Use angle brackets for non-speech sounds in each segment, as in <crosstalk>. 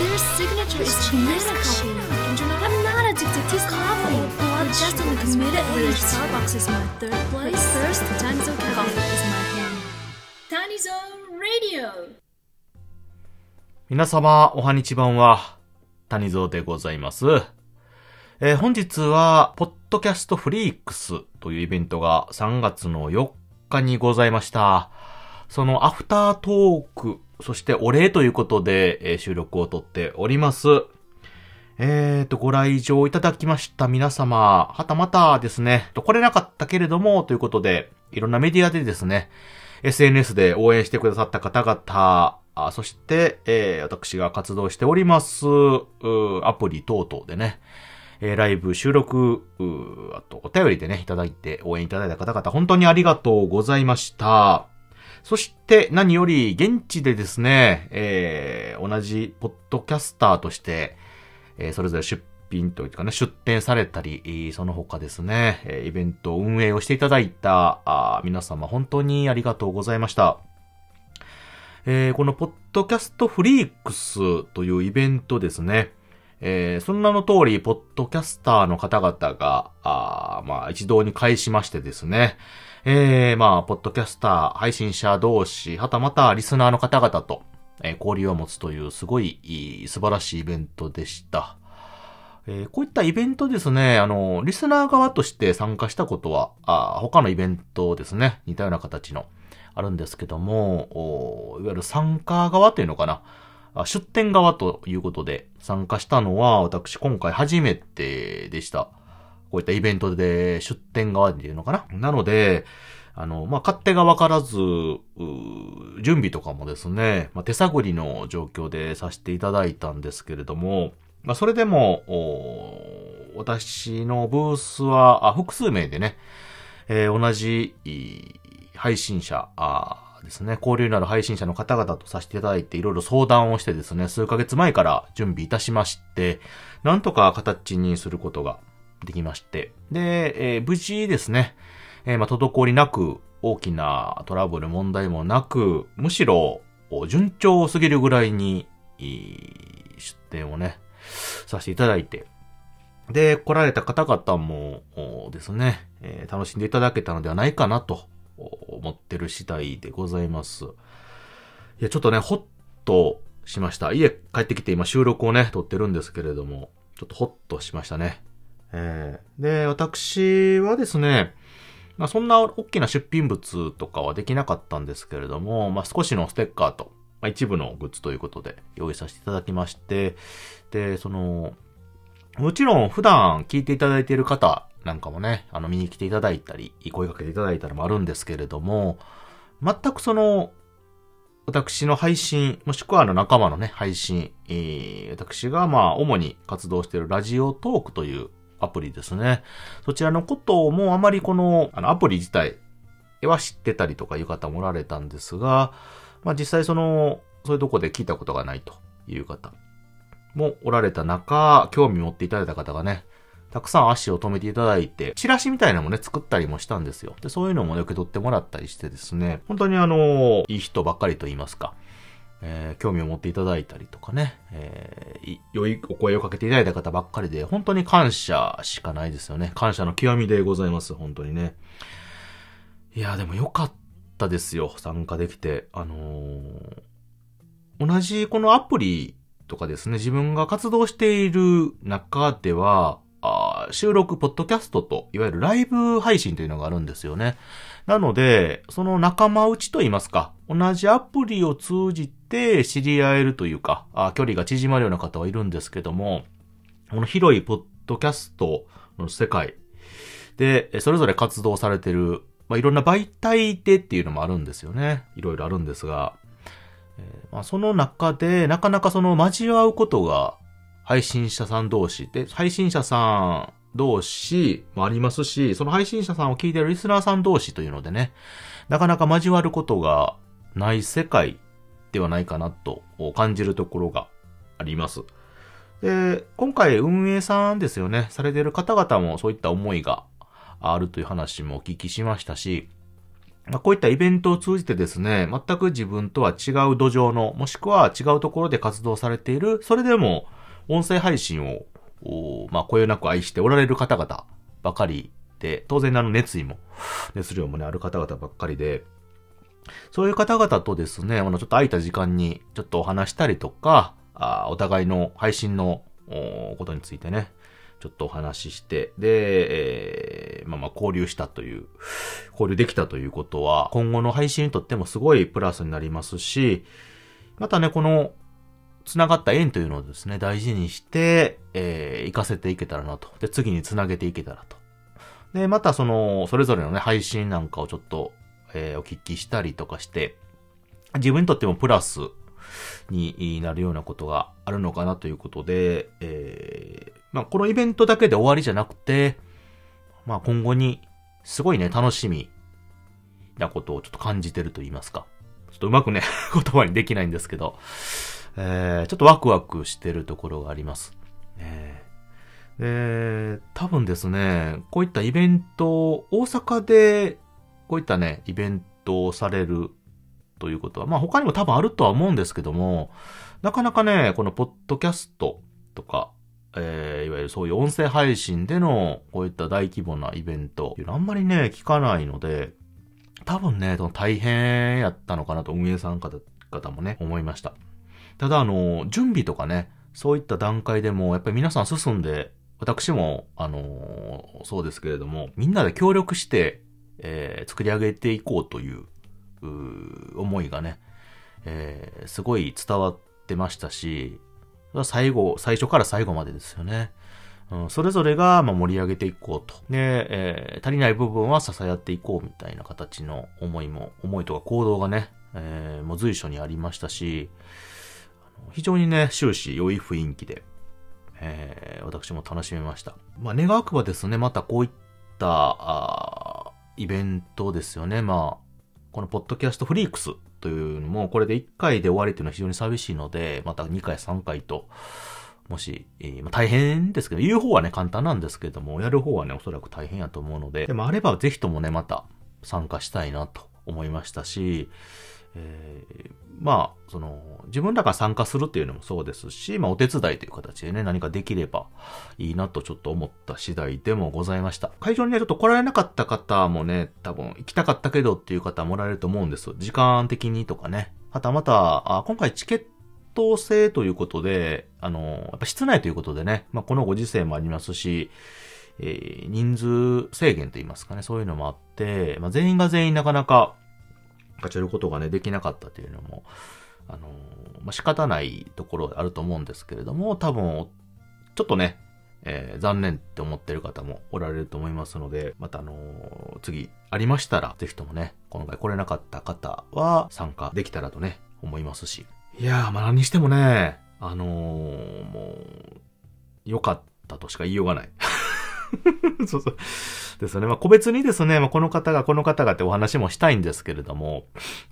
Their signature is medical. I'm not addicted to coffee. Blood just committed with Starbucks is my third place. But first, Danizo Cafe is my home. Danizo Radio. 皆様、おはにちばんは、谷蔵でございます。えー本日は、ポッドキャストフリークスというイベントが3月の4日にございました。そのアフタートーク、そしてお礼ということで、えー収録をとっております。えーと、ご来場いただきました皆様、はたまたですね、と来れなかったけれども、ということで、いろんなメディアでですね、SNS で応援してくださった方々、あそして、えー私が活動しております、アプリ等々でね、えーライブ収録、あとお便りでね、いただいて応援いただいた方々、本当にありがとうございました。そして、何より、現地でですね、えー同じポッドキャスターとして、えーそれぞれ出品というかね、出展されたり、その他ですね、えイベント運営をしていただいた、あ皆様本当にありがとうございました。えーこのポッドキャストフリークスというイベントですね。えーその名の通り、ポッドキャスターの方々が、あまあ、一堂に会しましてですね。えーまあ、ポッドキャスター、配信者同士、はたまたリスナーの方々と、えー交流を持つという、すごいいい素晴らしいイベントでした。えーこういったイベントですね、あの、リスナー側として参加したことは、あ他のイベントですね、似たような形の、あるんですけども、いわゆる参加側というのかな、出展側ということで参加したのは、私今回初めてでした。こういったイベントで出展側っていうのかな？なので、あの、まあ、勝手がわからず、準備とかもですね、まあ、手探りの状況でさせていただいたんですけれども、まあ、それでも、私のブースは、あ複数名でね、えー同じ配信者ですね、交流のある配信者の方々とさせていただいて、いろいろ相談をしてですね、数ヶ月前から準備いたしまして、なんとか形にすることができまして、で、えー無事ですね、えーまあ、滞りなく、大きなトラブル、問題もなく、むしろ、順調すぎるぐらいに、いい出展をね、させていただいて、で、来られた方々もですね、えー楽しんでいただけたのではないかなと思ってる次第でございます。いや、ちょっとね、ほっとしました。家帰ってきて今収録をね、撮ってるんですけれども、ちょっとほっとしましたね。えーで、私はですね、まあ、そんな大きな出品物とかはできなかったんですけれども、まあ、少しのステッカーと、まあ、一部のグッズということで用意させていただきまして、で、その、もちろん普段聞いていただいている方なんかもね、あの見に来ていただいたり、声かけていただいたりもあるんですけれども、全くその、私の配信、もしくはあの仲間のね、配信、えー私がまあ主に活動しているラジオトークというアプリですね。そちらのこともあまりこの、あのアプリ自体は知ってたりとかいう方もおられたんですが、まあ実際その、そういうとこで聞いたことがないという方もおられた中、興味持っていただいた方がね、たくさん足を止めていただいて、チラシみたいなのもね、作ったりもしたんですよ。で、そういうのもね、受け取ってもらったりしてですね、本当にあの、いい人ばっかりと言いますか、えー興味を持っていただいたりとかね、えー良いお声をかけていただいた方ばっかりで、本当に感謝しかないですよね。感謝の極みでございます、本当にね。いや、でもよかったですよ、参加できて。あのー同じこのアプリとかですね、自分が活動している中では、あ収録、ポッドキャストと、いわゆるライブ配信というのがあるんですよね。なので、その仲間内といいますか、同じアプリを通じて知り合えるというか、あ距離が縮まるような方はいるんですけども、この広いポッドキャストの世界で、それぞれ活動されてる、まあ、いろんな媒体でっていうのもあるんですよね。いろいろあるんですが、えーまあ、その中で、なかなかその交わうことが、配信者さん同士で、配信者さん同士もありますし、その配信者さんを聞いているリスナーさん同士というのでね、なかなか交わることがない世界ではないかなと感じるところがあります。で、今回運営さんですよね、されている方々もそういった思いがあるという話もお聞きしましたし、まあ、こういったイベントを通じてですね、全く自分とは違う土壌の、もしくは違うところで活動されている、それでも音声配信を、まあ、こよなく愛しておられる方々ばかりで、当然あの熱意も、熱量もね、ある方々ばっかりで、そういう方々とですね、あの、ちょっと空いた時間にちょっとお話したりとか、あお互いの配信のことについてね、ちょっとお話しして、で、えー、まあまあ交流したという、交流できたということは、今後の配信にとってもすごいプラスになりますし、またね、この、繋がった縁というのをですね、大事にして、えー、活かせていけたらなと。で、次に繋げていけたらと。で、またその、それぞれのね、配信なんかをちょっと、えー、お聞きしたりとかして、自分にとってもプラスになるようなことがあるのかなということで、えー、まあ、このイベントだけで終わりじゃなくて、まあ、今後にすごいね、楽しみなことをちょっと感じてると言いますか。ちょっとうまくね、<laughs> 言葉にできないんですけど、えー、ちょっとワクワクしてるところがあります。えー、で、多分ですね、こういったイベント、大阪でこういったね、イベントをされるということは、まあ他にも多分あるとは思うんですけども、なかなかね、このポッドキャストとか、えー、いわゆるそういう音声配信でのこういった大規模なイベント、あんまりね、聞かないので、多分ね、大変やったのかなと運営さん方方もね、思いました。ただあの、準備とかね、そういった段階でも、やっぱり皆さん進んで、私も、あのそうですけれども、みんなで協力して、えー、作り上げていこうという、う思いがね、えー、すごい伝わってましたし、最後、最初から最後までですよね。うん、それぞれが、ま盛り上げていこうと。で、えー、足りない部分は支え合っていこうみたいな形の思いも、思いとか行動がね、えー、もう随所にありましたし、非常にね、終始良い雰囲気で、えー、私も楽しめました。まあ、願わくばですね、またこういった、あイベントですよね。まあ、このポッドキャストフリークスというのも、これで1回で終わりっていうのは非常に寂しいので、また2回、3回と、もし、えー、まあ、大変ですけど、言う方はね、簡単なんですけども、やる方はね、おそらく大変やと思うので、でもあればぜひともね、また参加したいなと思いましたし、えー、まあ、その、自分らが参加するっていうのもそうですし、まあ、お手伝いという形でね、何かできればいいなとちょっと思った次第でもございました。会場にね、ちょっと来られなかった方もね、多分行きたかったけどっていう方もおられると思うんです。時間的にとかね。はたまた、あ今回チケット制ということで、あの、やっぱ室内ということでね、まあ、このご時世もありますし、えー、人数制限といいますかね、そういうのもあって、まあ、全員が全員なかなか勝ちることがね、できなかったというのも、あのまあ、仕方ないところあると思うんですけれども、多分、ちょっとね、えー、残念って思ってる方もおられると思いますので、またあのー、次ありましたら、ぜひともね、今回来れなかった方は参加できたらとね、思いますし。いやー、まあ何にしてもね、あの、もう、良かったとしか言いようがない。<laughs> <laughs> そうそう。ですね。まあ、個別にですね、まあ、この方が、この方がってお話もしたいんですけれども、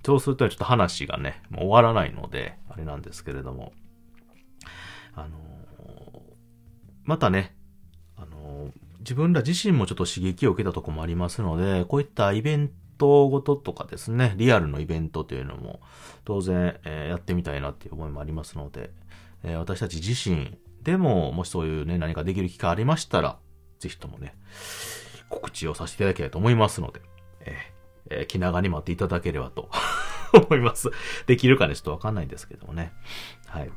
そうするとちょっと話がね、もう終わらないので、あれなんですけれども、あのー、またね、あのー、自分ら自身もちょっと刺激を受けたとこもありますので、こういったイベントごととかですね、リアルのイベントというのも、当然、えー、やってみたいなっていう思いもありますので、え私たち自身でも、もしそういうね、何かできる機会ありましたら、ぜひともね、告知をさせていただきたいと思いますので、えー、えー、気長に待っていただければと <laughs> 思います。できるかね、ちょっとわかんないんですけどもね。はい。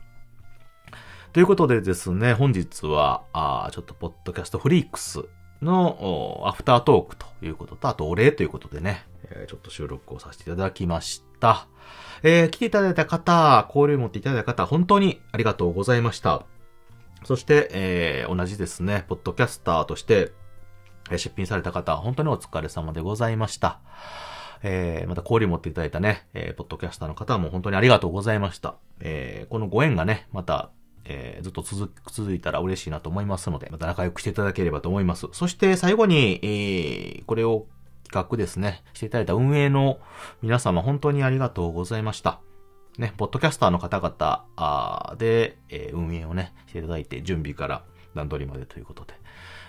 ということでですね、本日は、あちょっと、ポッドキャストフリークスのアフタートークということと、あとお礼ということでね、えー、ちょっと収録をさせていただきました。えー、来ていただいた方、交流持っていただいた方、本当にありがとうございました。そして、えー、同じですね、ポッドキャスターとしてえ、出品された方、本当にお疲れ様でございました。えー、また交流持っていただいたね、えー、ポッドキャスターの方も本当にありがとうございました。えー、このご縁がね、また、えー、ずっと続続いたら嬉しいなと思いますので、また仲良くしていただければと思います。そして最後に、えー、これを企画ですね、していただいた運営の皆様本当にありがとうございました。ね、ポッドキャスターの方々で、えー、運営をね、していただいて、準備から段取りまでということで、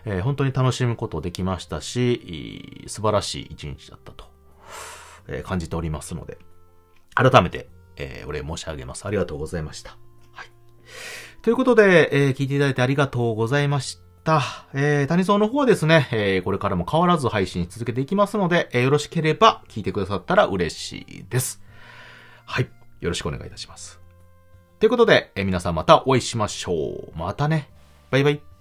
えー、本当に楽しむことできましたし、素晴らしい一日だったとえー感じておりますので、改めて、えーお礼申し上げます。ありがとうございました。はい。ということで、えー聞いていただいてありがとうございました。えー、谷蔵の方はですね、えーこれからも変わらず配信続けていきますので、えーよろしければ聞いてくださったら嬉しいです。はい。よろしくお願いいたします。ということで、え皆さんまたお会いしましょう。またね。バイバイ。